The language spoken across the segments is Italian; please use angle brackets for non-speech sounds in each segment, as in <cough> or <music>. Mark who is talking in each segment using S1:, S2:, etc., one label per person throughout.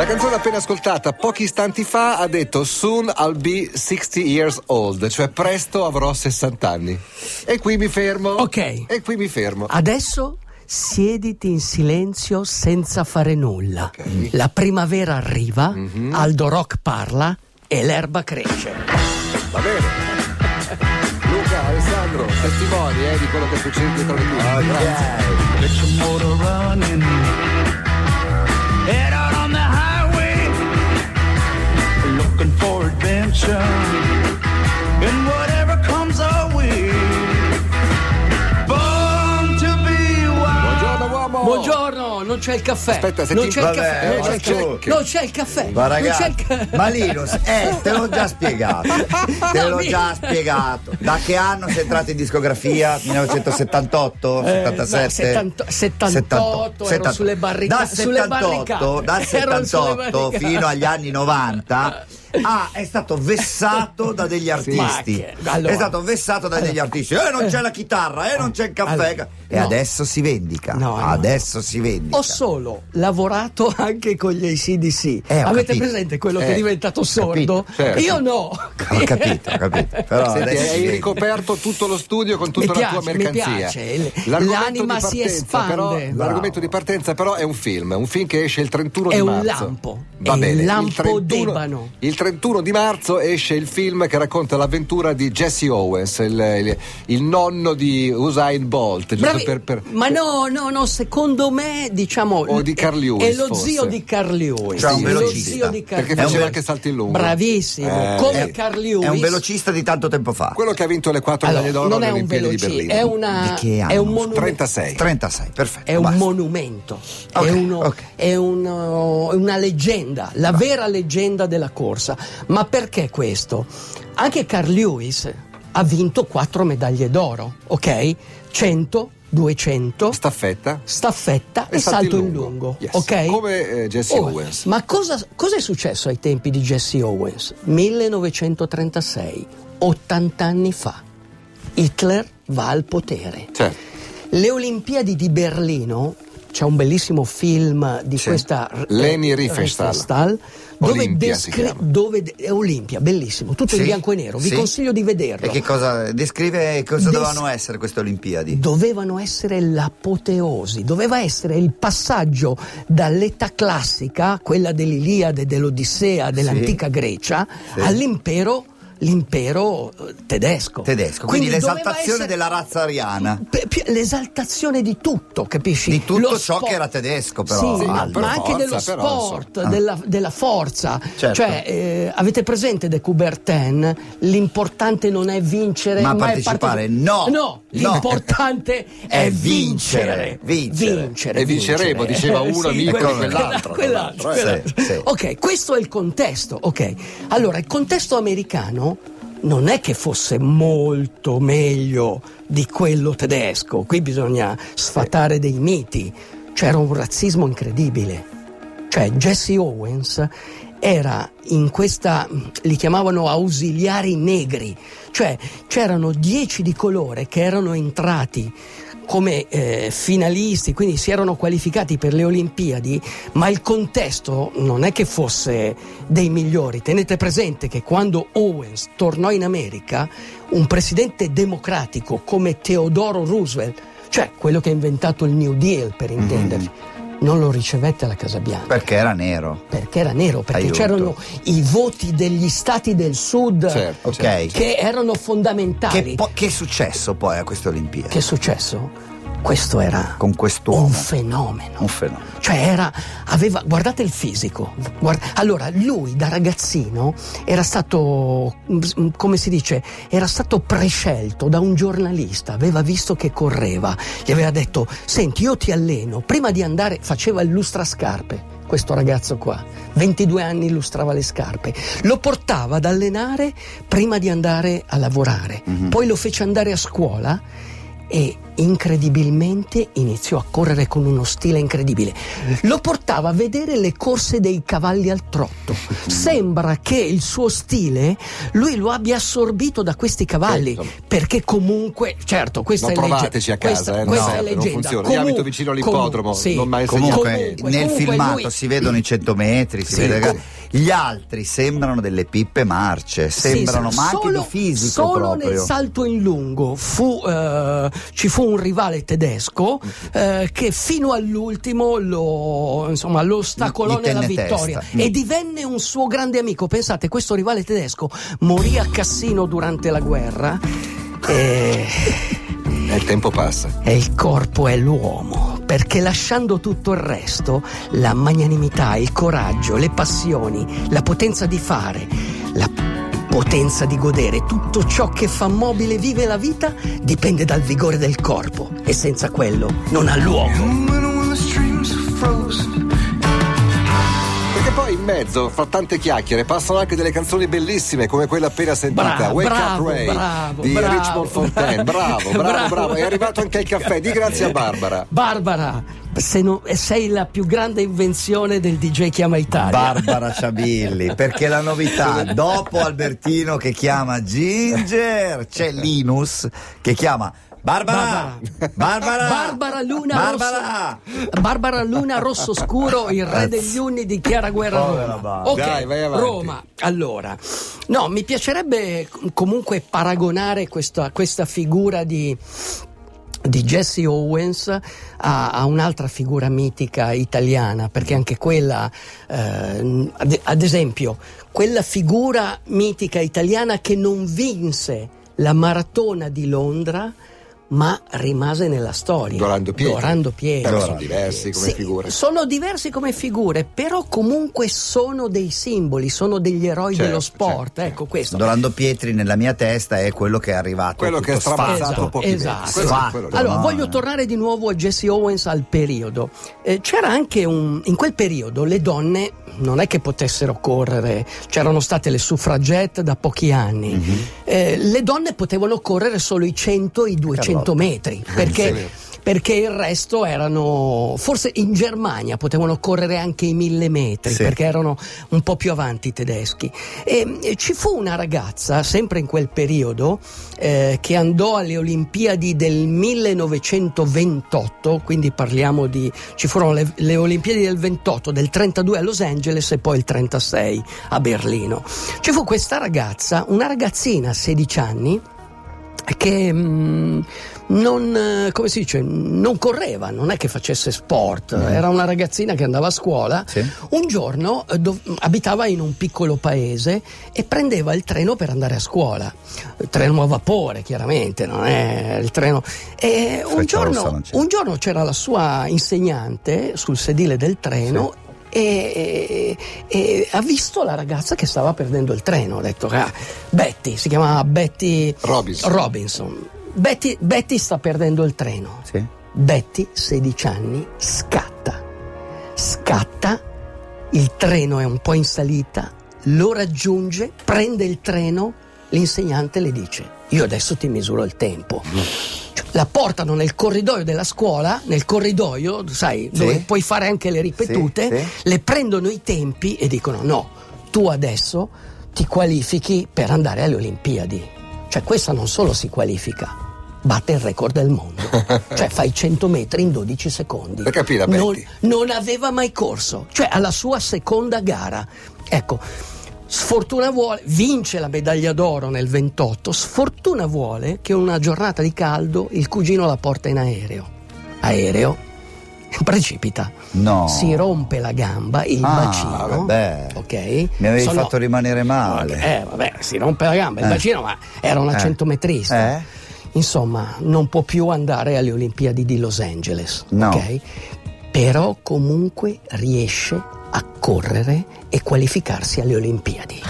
S1: La canzone appena ascoltata pochi istanti fa ha detto Soon I'll be 60 years old, cioè presto avrò 60 anni. E qui mi fermo.
S2: Ok.
S1: E qui mi fermo.
S2: Adesso siediti in silenzio senza fare nulla.
S1: Ok.
S2: La primavera arriva, Aldo Rock parla e l'erba cresce.
S1: Va bene. Luca, Alessandro, testimoni eh, di quello che succede dietro le quinte. Grazie.
S3: Get adventure. And whatever comes our way. Born to be wild.
S1: Buongiorno uomo.
S2: Buongiorno, non c'è il caffè.
S1: Aspetta, se
S2: non
S1: ti-
S2: c'è il
S4: Vabbè,
S2: caffè. Non
S4: ma
S2: c'è il caffè. Non c'è il caffè.
S4: Ma
S2: non c'è
S4: ragazzi,
S2: il ca-
S4: ma Linus, eh, te l'ho già spiegato. <laughs> Te l'ho già spiegato. Da che anno sei entrato in discografia? 1978?
S2: Eh,
S4: 77?
S2: no, 70 78, ero sulle barrica-
S4: Dal
S2: sulle
S4: 78,
S2: barricate.
S4: dal <laughs>
S2: Ero sulle
S4: 78
S2: barricate.
S4: fino agli anni 90 Ah, è stato vessato da degli artisti.
S2: che- allora-
S4: è stato vessato da degli artisti. Eh, non c'è la chitarra, eh, non c'è il caffè.
S2: Allora,
S4: e
S2: no.
S4: adesso si vendica.
S2: No, no,
S4: adesso si vendica.
S2: Ho solo lavorato anche con gli ACDC.
S4: Eh,
S2: Avete
S4: capito.
S2: presente quello che
S4: Eh,
S2: è diventato
S4: ho
S2: sordo?
S1: certo.
S2: Io no.
S4: Ho capito, ho capito. <laughs> Però
S1: Senti, hai ricoperto tutto lo studio con tutta
S2: Mi
S1: la tua
S2: piace, mi
S1: mercanzia.
S2: piace. L'anima
S1: di
S2: si
S1: partenza,
S2: espande.
S1: Però, l'argomento di partenza, però, è un film. Un film che esce il 31
S2: È
S1: di
S2: un
S1: marzo.
S2: lampo.
S1: Va
S2: È
S1: bene.
S2: il lampo
S1: il 31,
S2: d'ebano.
S1: il 31 di marzo esce il film che racconta l'avventura di Jesse Owens, il, il- il nonno di Usain Bolt.
S2: Bravi-
S1: per- per-
S2: Ma no, no, no, secondo me diciamo
S1: O di Carl Lewis,
S2: È lo
S1: forse.
S2: zio di Carl Lewis.
S4: Cioè, un
S2: È lo
S4: velocista.
S2: zio di Carl
S1: Perché
S4: È un
S1: faceva anche salti in lungo.
S2: Bravissimo,
S1: Eh,
S2: come
S4: È-
S2: Carl Lewis.
S4: È un velocista di tanto tempo fa.
S1: Quello che ha vinto le quattro
S2: Allora,
S1: medaglie d'oro
S2: non è
S1: alle
S2: un
S1: Olimpiadi di
S2: velocista,
S1: Berlino.
S2: è, una,
S4: Di che
S2: è un monumento.
S1: 36.
S4: 36, perfetto.
S2: È un
S4: basta.
S2: monumento,
S4: Ok,
S2: è, uno-
S4: ok.
S2: è uno- una leggenda, la vera leggenda della corsa. Ma perché questo? Anche Carl Lewis ha vinto quattro medaglie d'oro, ok? 100, 200,
S1: Staffetta.
S2: staffetta e,
S1: salti
S2: salto in lungo,
S1: Yes.
S2: ok?
S1: Come eh, Jesse
S2: Oh,
S1: Owens.
S2: Ma cosa, cosa è successo ai tempi di Jesse Owens? 1936, 80 anni fa. Hitler va al potere.
S1: Certo.
S2: Le Olimpiadi di Berlino, c'è un bellissimo film di
S1: Sì.
S2: questa
S1: Leni
S2: eh,
S1: Riefenstahl.
S2: Riefenstahl, dove,
S1: Olimpia
S2: descri- dove de- è Olimpia, bellissimo, tutto in
S4: Sì,
S2: bianco e nero. Vi
S4: sì.
S2: consiglio di vederlo.
S4: E che cosa descrive cosa
S2: Des-
S4: dovevano essere queste Olimpiadi?
S2: Dovevano essere l'apoteosi, doveva essere il passaggio dall'età classica, quella dell'Iliade, dell'Odissea, dell'antica Grecia,
S4: Sì.
S2: all'impero l'impero tedesco.
S4: Tedesco, quindi,
S2: doveva
S4: l'esaltazione
S2: essere-
S4: della razza ariana.
S2: L'esaltazione di tutto, capisci?
S4: Di tutto
S2: Lo
S4: ciò
S2: sport.
S4: che era tedesco, però.
S2: Sì, ma, ma anche
S1: forza,
S2: dello sport,
S4: insomma. Ah.
S2: della, della forza.
S4: Certo.
S2: Cioè, eh, avete presente De Coubertin? L'importante non è vincere,
S4: Ma
S2: è
S4: partecipare,
S2: parteci-
S4: no.
S2: No,
S4: No.
S2: l'importante è
S4: È
S2: vincere.
S4: vincere,
S2: Vincere,
S1: E vinceremo,
S2: vincere.
S1: diceva <laughs> uno amico
S2: quello-
S1: e quell'altro,
S2: quell'altro, quell'altro.
S4: eh. Sì, sì.
S2: Ok, questo è il contesto. Ok, allora il contesto americano non è che fosse molto meglio di quello tedesco. Qui bisogna sfatare dei miti. C'era un razzismo incredibile. Cioè, Jesse Owens era in questa, li chiamavano ausiliari negri, cioè c'erano dieci di colore che erano entrati come eh, finalisti, quindi si erano qualificati per le Olimpiadi, ma il contesto non è che fosse dei migliori. Tenete presente che quando Owens tornò in America, un presidente democratico come Teodoro Roosevelt, cioè quello che ha inventato il New Deal per intenderci, non lo ricevette alla Casa Bianca.
S4: Perché era nero.
S2: Perché era nero, perché
S4: Aiuto.
S2: c'erano i voti degli stati del sud
S1: Certo, certo.
S2: che erano fondamentali.
S4: Che, po- che è successo poi a queste Olimpiadi?
S2: Che è successo? Questo era
S4: Con quest'uomo.
S2: un fenomeno.
S4: Un fenomeno.
S2: Cioè era, aveva, guardate il fisico. Guarda- allora, lui da ragazzino era stato, mm, come si dice, era stato prescelto da un giornalista, aveva visto che correva, gli aveva detto, senti io ti alleno, prima di andare faceva il lustrascarpe. Questo ragazzo qua, 22 anni illustrava le scarpe, lo portava ad allenare prima di andare a lavorare, poi lo fece andare a scuola e incredibilmente iniziò a correre con uno stile incredibile. Lo portava a vedere le corse dei cavalli al trotto. Sembra che il suo stile lui lo abbia assorbito da questi cavalli,
S1: Certo.
S2: perché comunque, certo, questa
S1: Non
S2: è legge-
S1: provateci a casa,
S2: questa,
S1: eh, no,
S2: questa è
S1: non
S2: leggenda.
S1: funziona. Io
S2: Comu-
S1: abito vicino all'ippodromo,
S2: sì.
S1: non mai
S4: Comunque,
S2: Comunque,
S4: nel
S2: comunque
S4: filmato
S2: lui-
S4: si vedono i 100 metri, si
S2: Sì,
S4: vede
S2: com-
S4: gli altri sembrano delle pippe marce, sembrano
S2: Sì,
S4: ma anche
S2: solo-
S4: di fisico
S2: solo
S4: proprio.
S2: nel salto in lungo fu, eh, ci fu un rivale tedesco eh, che fino all'ultimo lo, insomma, lo ostacolò
S4: Gli tenne
S2: nella vittoria
S4: testa. Mm.
S2: e divenne un suo grande amico. Pensate, questo rivale tedesco morì a Cassino durante la guerra e,
S1: E il tempo passa.
S2: e il corpo è l'uomo. Perché lasciando tutto il resto, la magnanimità, il coraggio, le passioni, la potenza di fare, la potenza di godere, tutto ciò che fa mobile vive la vita dipende dal vigore del corpo e senza quello non ha luogo.
S1: Perché poi in mezzo, fra tante chiacchiere, passano anche delle canzoni bellissime come quella appena sentita,
S2: Bravo,
S1: Wake
S2: bravo,
S1: Up Ray
S2: bravo,
S1: di
S2: bravo.
S1: Richmond Fontaine. <laughs> Bravo, bravo,
S2: Bravo.
S1: bravo. È arrivato anche il caffè. Di grazie a <laughs> Barbara.
S2: Barbara, se non- sei la più grande invenzione del DJ Chiama Italia.
S4: Barbara <laughs> Ciabilli, perché la novità, dopo Albertino che chiama Ginger, c'è Linus che chiama Barbara! Barbara!
S2: Barbara Luna
S4: Barbara!
S2: Rosso Barbara Luna Rosso Scuro, il re degli unni di Chiara Guerra Roma.
S4: Barbara.
S2: Ok,
S1: Dai, vai avanti.
S2: Roma. Allora, no, mi piacerebbe comunque paragonare questa, questa figura di di Jesse Owens a, a un'altra figura mitica italiana, perché anche quella, eh, ad, ad esempio, quella figura mitica italiana che non vinse la maratona di Londra, ma rimase nella storia.
S1: Dorando Pietri.
S2: Dorando Pietri.
S1: Però sono diversi come
S2: Sì,
S1: figure.
S2: Sono diversi come figure, però comunque sono dei simboli, sono degli eroi
S1: Certo,
S2: dello sport.
S1: certo,
S2: ecco questo.
S4: Dorando Pietri nella mia testa è quello che è arrivato.
S1: Quello che è
S4: sfatto.
S1: un po'
S2: Esatto.
S1: Quello-
S4: esatto.
S1: quello-
S2: Allora,
S4: No,
S2: voglio
S4: eh.
S2: tornare di nuovo a Jesse Owens al periodo. Eh, c'era anche un. In quel periodo le donne non è che potessero correre, c'erano state le suffragette da pochi anni.
S1: Mhm.
S2: Eh, le donne potevano correre solo i 100 e i 200
S4: Carlotta.
S2: metri perché. Perché il resto erano forse in Germania potevano correre anche i mille metri
S4: Sì.
S2: perché erano un po' più avanti i tedeschi e, e ci fu una ragazza sempre in quel periodo eh, che andò alle Olimpiadi del 1928 quindi parliamo di ci furono le, le Olimpiadi del 28 del 32 a Los Angeles e poi il 36 a Berlino ci fu questa ragazza una ragazzina 16 anni che mm, non, eh, come si dice, non correva, non è che facesse sport, era una ragazzina che andava a scuola.
S4: Sì.
S2: Un giorno eh, dov- abitava in un piccolo paese e prendeva il treno per andare a scuola. Il treno a vapore, chiaramente, non è il treno. E un giorno, un giorno c'era la sua insegnante sul sedile del treno. E, e- e ha visto la ragazza che stava perdendo il treno. Ha detto: ah, Betty, si chiamava Betty
S1: Robinson.
S2: Robinson. Betty, Betty sta perdendo il treno.
S4: Sì.
S2: Betty, 16 anni, scatta. Scatta, il treno è un po' in salita, lo raggiunge, prende il treno, l'insegnante le dice: Io adesso ti misuro il tempo. La portano nel corridoio della scuola, nel corridoio, sai,
S4: Sì.
S2: dove puoi fare anche le ripetute,
S4: Sì, sì.
S2: le prendono i tempi e dicono: No, tu adesso ti qualifichi per andare alle Olimpiadi. Cioè, questa non solo si qualifica, batte il record del mondo. <laughs> cioè, fai 100 metri in 12 secondi.
S1: Per capire,
S2: non, non aveva mai corso, cioè alla sua seconda gara. Ecco, sfortuna vuole, vince la medaglia d'oro nel 28, sfortuna vuole che una giornata di caldo il cugino la porta in aereo. Aereo, <laughs> precipita.
S4: No.
S2: Si rompe la gamba, il
S4: Ah,
S2: bacino.
S4: vabbè.
S2: Ok?
S4: Mi avevi
S2: Sono-
S4: fatto rimanere male.
S2: Eh, vabbè, si rompe la gamba, il
S4: Eh.
S2: bacino, ma era una
S4: Eh.
S2: centometrista.
S4: Eh?
S2: Insomma, non può più andare alle Olimpiadi di Los Angeles.
S4: No.
S2: ok? Però comunque riesce a correre e qualificarsi alle Olimpiadi.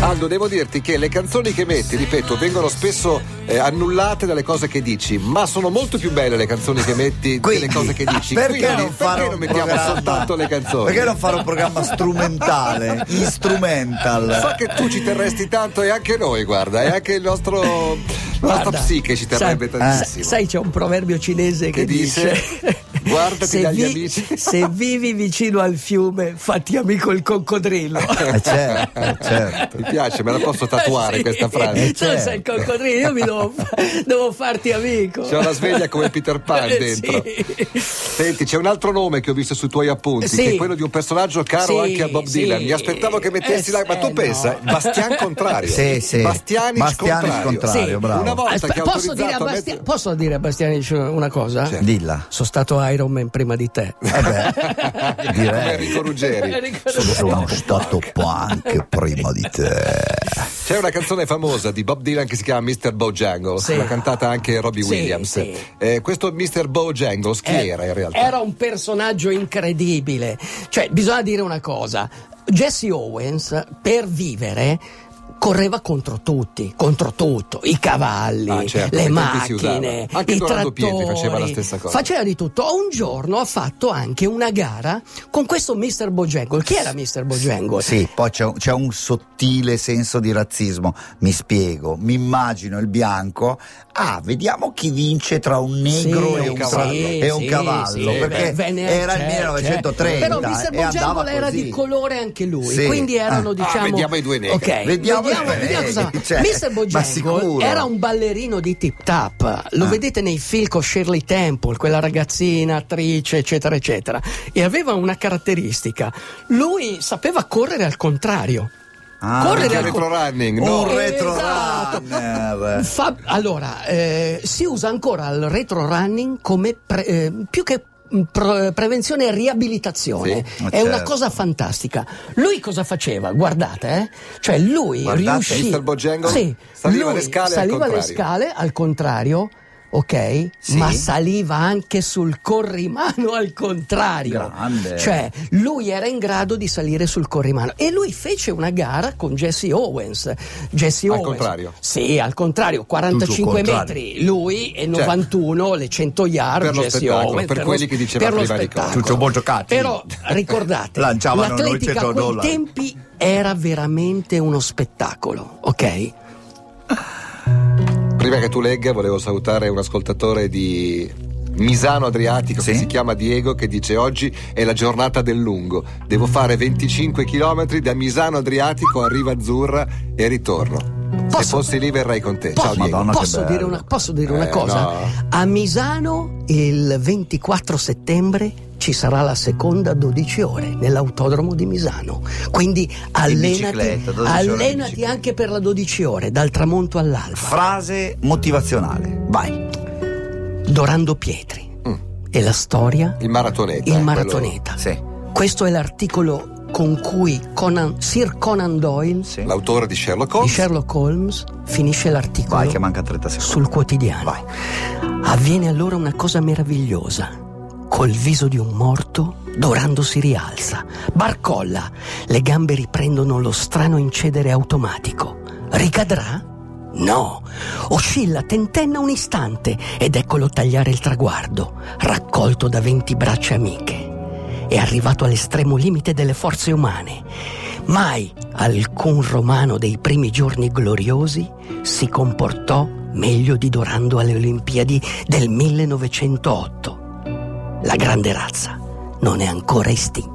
S1: Aldo, devo dirti che le canzoni che metti, ripeto, vengono spesso eh, annullate dalle cose che dici, ma sono molto più belle le canzoni che metti
S4: Quindi,
S1: delle cose che dici.
S4: perché
S1: Quindi,
S4: non
S1: perché non mettiamo
S4: programma-
S1: soltanto le canzoni?
S4: Perché non fare un programma strumentale, <laughs> instrumental?
S1: So che tu ci terresti tanto e anche noi, guarda, e anche il nostro, la
S2: Guarda,
S1: psiche ci terrebbe
S2: sai-
S1: tantissimo.
S2: Sai, c'è un proverbio cinese che,
S1: Che dice, "Guardati
S2: se,
S1: dagli amici." <laughs>
S2: se vivi vicino al fiume, fatti amico il coccodrillo.
S4: Eh, certo, eh, certo.
S1: Mi piace, me la posso tatuare
S2: Eh, sì.
S1: questa frase.
S2: Tu sei il coccodrillo, io mi devo, devo farti amico.
S1: C'è una sveglia come Peter Pan
S2: Eh,
S1: dentro.
S2: sì.
S1: Senti, c'è un altro nome che ho visto sui tuoi appunti,
S2: Sì.
S1: che è quello di un personaggio caro
S2: Sì,
S1: anche a Bob
S2: sì.
S1: Dylan. Mi aspettavo che mettessi
S2: Eh,
S1: la. Ma tu
S2: eh,
S1: pensa,
S2: no.
S1: Bastian contrario.
S4: Sì, sì.
S1: Bastianic
S4: Bastianic
S1: contrario.
S4: contrario,
S2: Sì.
S4: bravo.
S1: Una volta
S2: Aspe-
S1: che
S2: posso, dire a
S1: autorizzato a
S2: Bastia-
S1: mettere-
S2: posso dire a Bastianic una cosa?
S1: Certo.
S4: Dilla.
S2: Sono stato Iron Man prima di te.
S4: Vabbè, <laughs>
S1: come
S4: direi.
S1: Enrico Ruggeri.
S4: Sono stato punk prima di te.
S1: C'è una canzone famosa di Bob Dylan che si chiama Mr. Bojangles,
S2: Sì.
S1: l'ha cantata anche Robbie
S2: Sì,
S1: Williams.
S2: sì.
S1: Eh, questo Mr. Bojangles chi
S2: Eh,
S1: era in realtà?
S2: Era un personaggio incredibile. Cioè, bisogna dire una cosa. Jesse Owens, per vivere, correva contro tutti, contro tutto, i cavalli,
S1: Ah, certo,
S2: le macchine.
S1: Anche
S2: i
S1: Dorando
S2: trattori.
S1: Pietri faceva la stessa cosa.
S2: Faceva di tutto. Un giorno ha fatto anche una gara con questo Mr. Bojangles. Chi era Mr. Bojangles?
S4: Sì, poi c'è un, c'è un sottile senso di razzismo. Mi spiego, mi immagino il bianco. Ah, vediamo chi vince tra un negro
S2: Sì,
S4: e un,
S1: sì,
S4: tra- e un
S2: sì,
S4: cavallo.
S2: sì,
S4: perché
S2: venne-
S4: era il
S2: certo,
S4: 1930
S2: Però Mr.
S4: e andava
S2: Bojangles era
S4: così.
S2: di colore anche lui,
S4: Sì.
S2: quindi erano
S4: Ah.
S2: diciamo
S1: vediamo i due negri.
S2: Ok,
S4: Vediamo i due
S2: vediamo cosa- <laughs>
S4: cioè,
S2: Mr. Bojangles era un ballerino di tip tap. Lo
S4: Ah.
S2: vedete nei film con Shirley Temple, quella ragazzina, attrice, eccetera, eccetera. E aveva una caratteristica. Lui sapeva correre al contrario.
S4: Ah,
S2: correre al
S1: retro running,
S4: un
S1: no?
S4: retro
S2: Esatto.
S4: runner.
S2: Fa- allora, eh, si usa ancora il retro running come pre- eh, più che pro- prevenzione e riabilitazione.
S4: Sì,
S2: È una
S4: certo.
S2: cosa fantastica. Lui cosa faceva? Guardate, eh? Cioè lui
S1: Guardate,
S2: riuscì
S1: Mr. Bojangles
S2: Sì,
S1: saliva
S2: lui
S1: le scale al
S2: saliva le scale al contrario. Ok,
S4: Sì.
S2: ma saliva anche sul corrimano al contrario.
S4: Grande.
S2: Cioè, lui era in grado di salire sul corrimano e lui fece una gara con Jesse Owens. Jesse
S1: Al
S2: Owens.
S1: contrario?
S2: Sì, al contrario, 45
S4: Tutto al contrario.
S2: metri lui e 91 le 100 yard
S1: Per
S2: Jesse Owens.
S1: per
S2: lo-
S1: quelli che diceva
S2: per lo
S1: prima Nicola.
S2: spettacolo.
S4: Tutto buon giocato.
S2: Però ricordate, <laughs> l'atletica
S4: 900
S2: a quei tempi era veramente uno spettacolo, ok?
S1: Prima che tu legga, volevo salutare un ascoltatore di Misano Adriatico che
S4: Sì?
S1: si chiama Diego che dice oggi è la giornata del lungo. Devo fare 25 km da Misano Adriatico a Riva Azzurra e ritorno. Se
S2: Posso-
S1: fossi lì verrei con te. Ciao
S2: Posso,
S1: Diego.
S4: Madonna, che
S2: posso dire una, posso dire una
S1: Eh,
S2: cosa?
S1: no.
S2: A Misano il 24 settembre ci sarà la seconda 12 ore nell'autodromo di Misano. Quindi allenati,
S4: bicicletta, 12 ore in
S2: allenati anche per la 12 ore, dal tramonto all'alba.
S4: Frase motivazionale. Vai.
S2: Dorando Pietri.
S1: Mm.
S2: E la storia?
S1: Il maratoneta.
S2: Il
S1: eh,
S2: maratoneta.
S4: Sì.
S2: Questo è l'articolo con cui Conan- Sir Conan Doyle
S4: Sì.
S1: quello- L'autore di Sherlock
S2: di
S1: Holmes.
S2: Sherlock Holmes finisce l'articolo
S4: Vai che manca 30 secondi.
S2: sul quotidiano.
S4: Vai.
S2: Avviene allora una cosa meravigliosa. Col viso di un morto, Dorando si rialza, barcolla, le gambe riprendono lo strano incedere automatico. Ricadrà? No, oscilla, tentenna un istante ed eccolo tagliare il traguardo, raccolto da venti braccia amiche. È arrivato all'estremo limite delle forze umane. Mai alcun romano dei primi giorni gloriosi si comportò meglio di Dorando alle Olimpiadi del 1908. La grande razza non è ancora estinta.